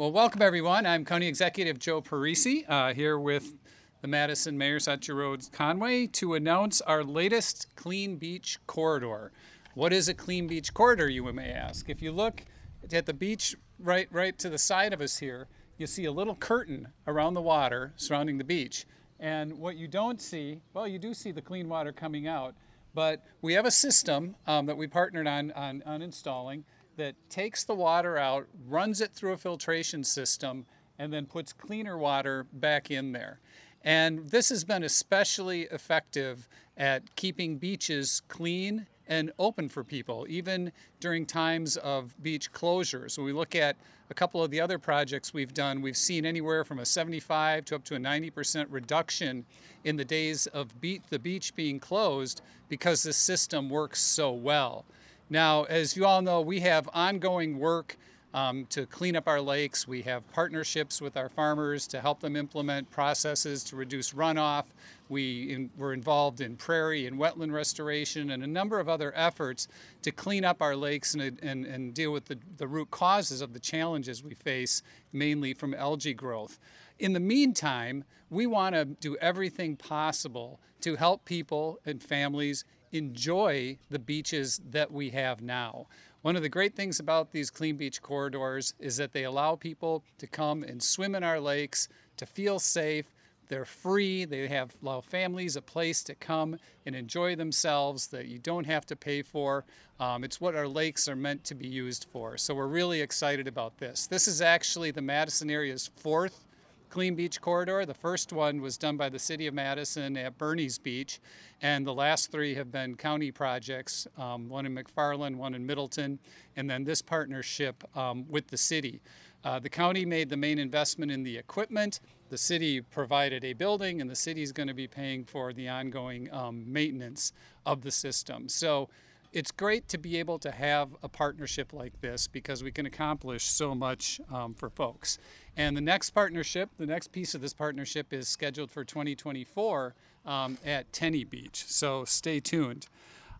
Well, welcome everyone. I'm County Executive Joe Parisi uh, here with the Madison Mayor Satya Rhodes Conway to announce our latest Clean Beach Corridor. What is a Clean Beach Corridor, you may ask? If you look at the beach right, right to the side of us here, you see a little curtain around the water surrounding the beach. And what you don't see, well, you do see the clean water coming out, but we have a system um, that we partnered on, on, on installing that takes the water out, runs it through a filtration system, and then puts cleaner water back in there. And this has been especially effective at keeping beaches clean and open for people, even during times of beach closures. When we look at a couple of the other projects we've done, we've seen anywhere from a 75 to up to a 90% reduction in the days of beat, the beach being closed because the system works so well. Now, as you all know, we have ongoing work um, to clean up our lakes. We have partnerships with our farmers to help them implement processes to reduce runoff. We in, were involved in prairie and wetland restoration and a number of other efforts to clean up our lakes and, and, and deal with the, the root causes of the challenges we face, mainly from algae growth. In the meantime, we want to do everything possible to help people and families enjoy the beaches that we have now. One of the great things about these clean beach corridors is that they allow people to come and swim in our lakes, to feel safe. They're free. They have allow families a place to come and enjoy themselves that you don't have to pay for. Um, it's what our lakes are meant to be used for. So we're really excited about this. This is actually the Madison area's fourth Clean Beach Corridor. The first one was done by the City of Madison at Bernie's Beach, and the last three have been county projects, um, one in McFarland, one in Middleton, and then this partnership um, with the city. Uh, the county made the main investment in the equipment. The city provided a building, and the city is going to be paying for the ongoing um, maintenance of the system. So it's great to be able to have a partnership like this because we can accomplish so much um, for folks. And the next partnership, the next piece of this partnership is scheduled for 2024 um, at Tenney Beach. So stay tuned.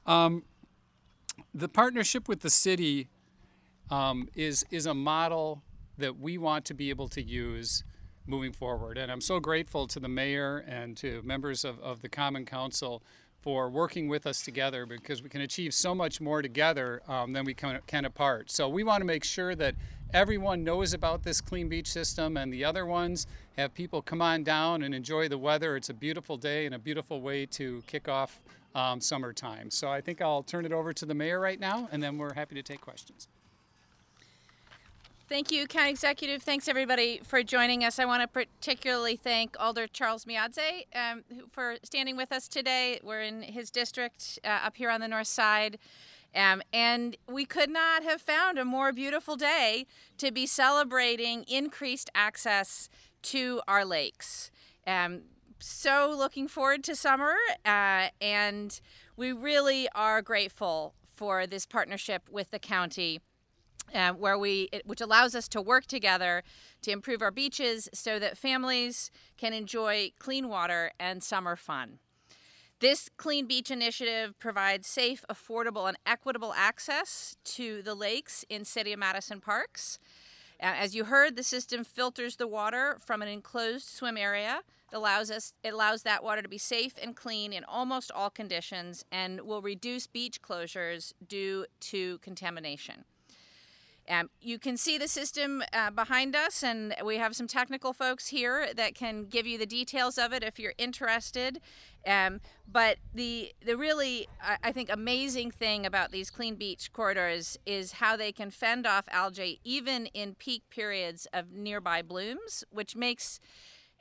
Um, the partnership with the city um, is, is a model that we want to be able to use moving forward. And I'm so grateful to the mayor and to members of, of the Common Council for working with us together because we can achieve so much more together um, than we can, can apart. So we want to make sure that everyone knows about this clean beach system and the other ones have people come on down and enjoy the weather. It's a beautiful day and a beautiful way to kick off um, summertime. So I think I'll turn it over to the mayor right now and then we're happy to take questions. Thank you, County Executive. Thanks, everybody, for joining us. I want to particularly thank Alder Charles Myadze um, for standing with us today. We're in his district uh, up here on the north side. Um, and we could not have found a more beautiful day to be celebrating increased access to our lakes. Um, so looking forward to summer, uh, and we really are grateful for this partnership with the county uh, where we it, which allows us to work together to improve our beaches so that families can enjoy clean water and summer fun. This Clean Beach Initiative provides safe, affordable, and equitable access to the lakes in City of Madison parks. Uh, as you heard, the system filters the water from an enclosed swim area. It allows us it allows that water to be safe and clean in almost all conditions and will reduce beach closures due to contamination. Um, you can see the system uh, behind us, and we have some technical folks here that can give you the details of it if you're interested. Um, but the the really I think amazing thing about these clean beach corridors is how they can fend off algae even in peak periods of nearby blooms, which makes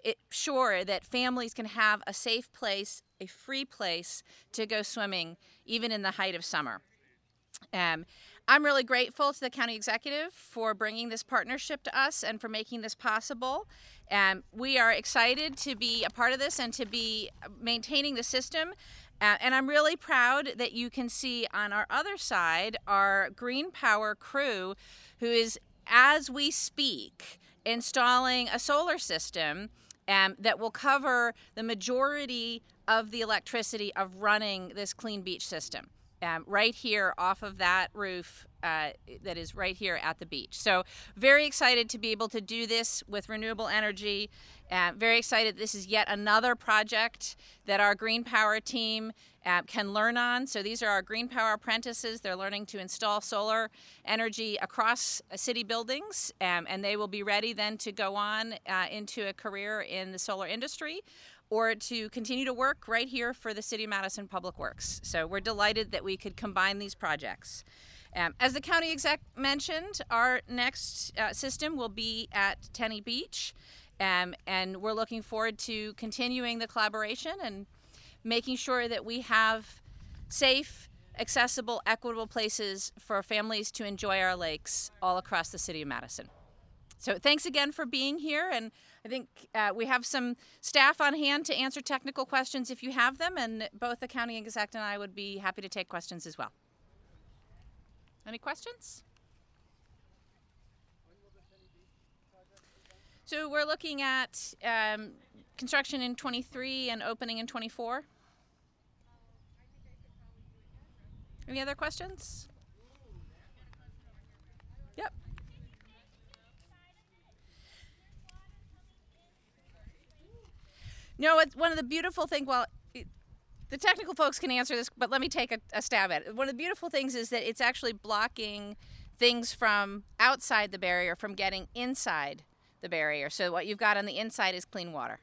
it sure that families can have a safe place, a free place to go swimming, even in the height of summer. Um, I'm really grateful to the county executive for bringing this partnership to us and for making this possible. And we are excited to be a part of this and to be maintaining the system. Uh, and I'm really proud that you can see on our other side our Green Power crew, who is, as we speak, installing a solar system um, that will cover the majority of the electricity of running this clean beach system um, right here off of that roof uh, that is right here at the beach. So, very excited to be able to do this with renewable energy. Uh, very excited. This is yet another project that our Green Power team uh, can learn on. So, these are our Green Power apprentices. They're learning to install solar energy across uh, city buildings, um, and they will be ready then to go on uh, into a career in the solar industry or to continue to work right here for the City of Madison Public Works. So we're delighted that we could combine these projects. Um, as the county exec mentioned, our next uh, system will be at Tenney Beach, um, and we're looking forward to continuing the collaboration and making sure that we have safe, accessible, equitable places for families to enjoy our lakes all across the city of Madison. So thanks again for being here, and I think uh, we have some staff on hand to answer technical questions if you have them, and both the county exec and I would be happy to take questions as well. Any questions? So we're looking at um, construction in 23 and opening in 24. Any other questions? No, it's one of the beautiful things. Well, it, the technical folks can answer this, but let me take a, a stab at it. One of the beautiful things is that it's actually blocking things from outside the barrier from getting inside the barrier. So what you've got on the inside is clean water.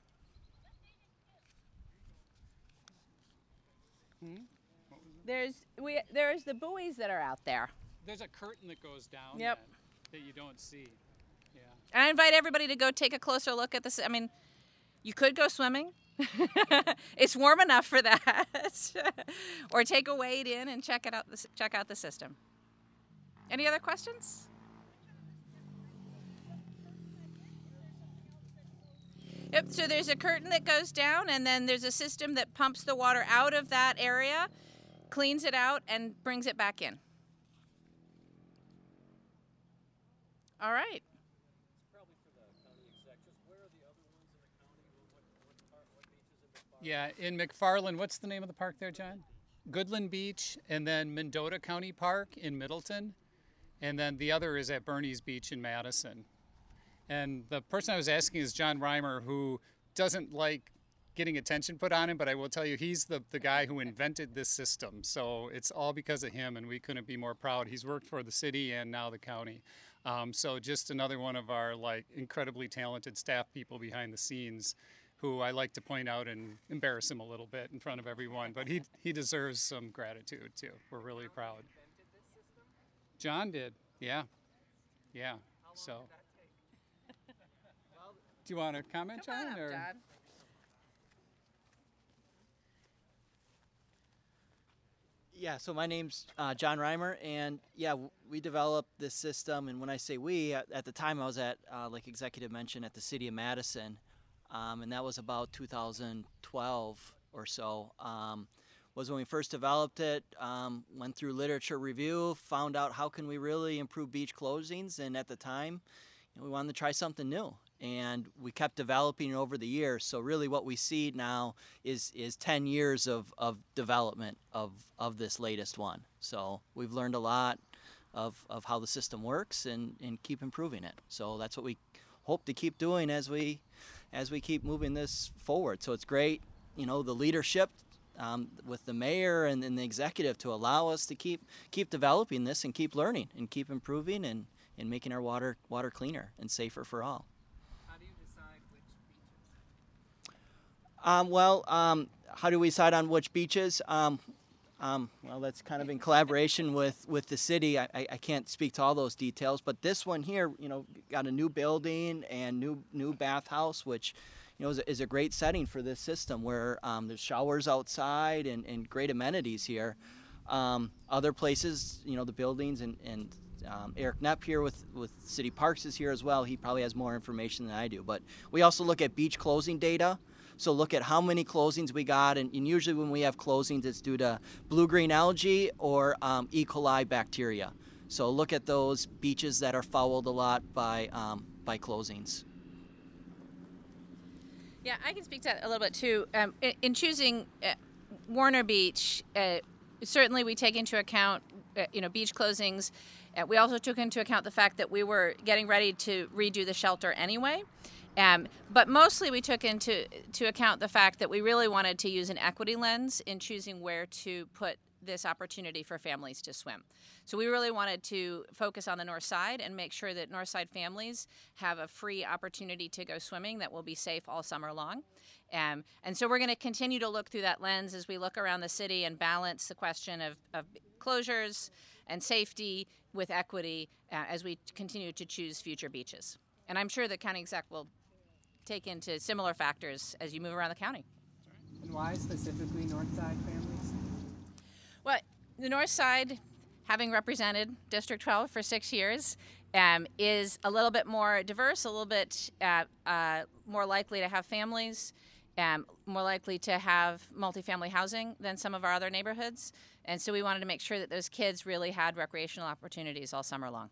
There's we there's the buoys that are out there. There's a curtain that goes down Yep. that, that you don't see. Yeah. And I invite everybody to go take a closer look at this. I mean, you could go swimming. it's warm enough for that. or take a wade in and check it out. The, check out the system. Any other questions? Yep. So there's a curtain that goes down, and then there's a system that pumps the water out of that area, cleans it out, and brings it back in. All right. Yeah, in McFarland, what's the name of the park there, John? Goodland Beach, and then Mendota County Park in Middleton, and then the other is at Bernie's Beach in Madison. And the person I was asking is John Reimer, who doesn't like getting attention put on him, but I will tell you, he's the, the guy who invented this system. So it's all because of him, and we couldn't be more proud. He's worked for the city and now the county. Um, so just another one of our like incredibly talented staff people behind the scenes who I like to point out and embarrass him a little bit in front of everyone, but he, he deserves some gratitude too. We're really proud. John did, yeah, yeah. So, do you want to comment, Come on John? up, or- John. Yeah, so my name's uh, John Reimer, and yeah, we developed this system. And when I say we, at, at the time I was at, uh, like executive mentioned, at the city of Madison, um, and that was about 2012 or so. Um, was when we first developed it. Um, went through literature review, found out how can we really improve beach closings, and at the time, you know, we wanted to try something new. And we kept developing over the years. So really, what we see now is is 10 years of, of development of, of this latest one. So we've learned a lot of, of how the system works and, and keep improving it. So that's what we hope to keep doing as we as we keep moving this forward. So it's great, you know, the leadership um, with the mayor and, and the executive to allow us to keep keep developing this and keep learning and keep improving and, and making our water water cleaner and safer for all. How do you decide which beaches? Um, well, um, how do we decide on which beaches? Um, well, that's kind of in collaboration with, with the city. I, I, I can't speak to all those details, but this one here, you know, got a new building and new new bathhouse, which, you know, is a, is a great setting for this system where um, there's showers outside and, and great amenities here. Um, other places, you know, the buildings and, and um, Eric Knepp here with, with City Parks is here as well. He probably has more information than I do. But we also look at beach closing data. So look at how many closings we got, and, and usually when we have closings, it's due to blue-green algae or um, E. coli bacteria. So look at those beaches that are fouled a lot by um, by closings. Yeah, I can speak to that a little bit too. Um, in, in choosing uh, Warner Beach, uh, certainly we take into account, uh, you know, beach closings Uh, we also took into account the fact that we were getting ready to redo the shelter anyway. Um, but mostly we took into to account the fact that we really wanted to use an equity lens in choosing where to put this opportunity for families to swim. So we really wanted to focus on the north side and make sure that north side families have a free opportunity to go swimming that will be safe all summer long. Um, and so we're going to continue to look through that lens as we look around the city and balance the question of, of closures and safety with equity uh, as we continue to choose future beaches. And I'm sure the county exec will take into similar factors as you move around the county. And why specifically North Side families? Well, the North Side, having represented District 12 for six years, um, is a little bit more diverse, a little bit uh, uh, more likely to have families, um, more likely to have multifamily housing than some of our other neighborhoods. And so we wanted to make sure that those kids really had recreational opportunities all summer long.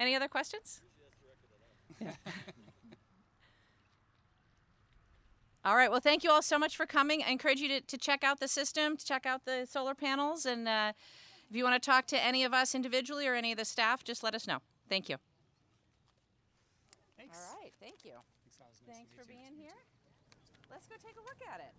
Any other questions? All right. Well, thank you all so much for coming. I encourage you to, to check out the system, to check out the solar panels. And uh, if you want to talk to any of us individually or any of the staff, just let us know. Thank you. Thanks. All right. Thank you. Thanks, Nice Thanks for being here. Let's go take a look at it.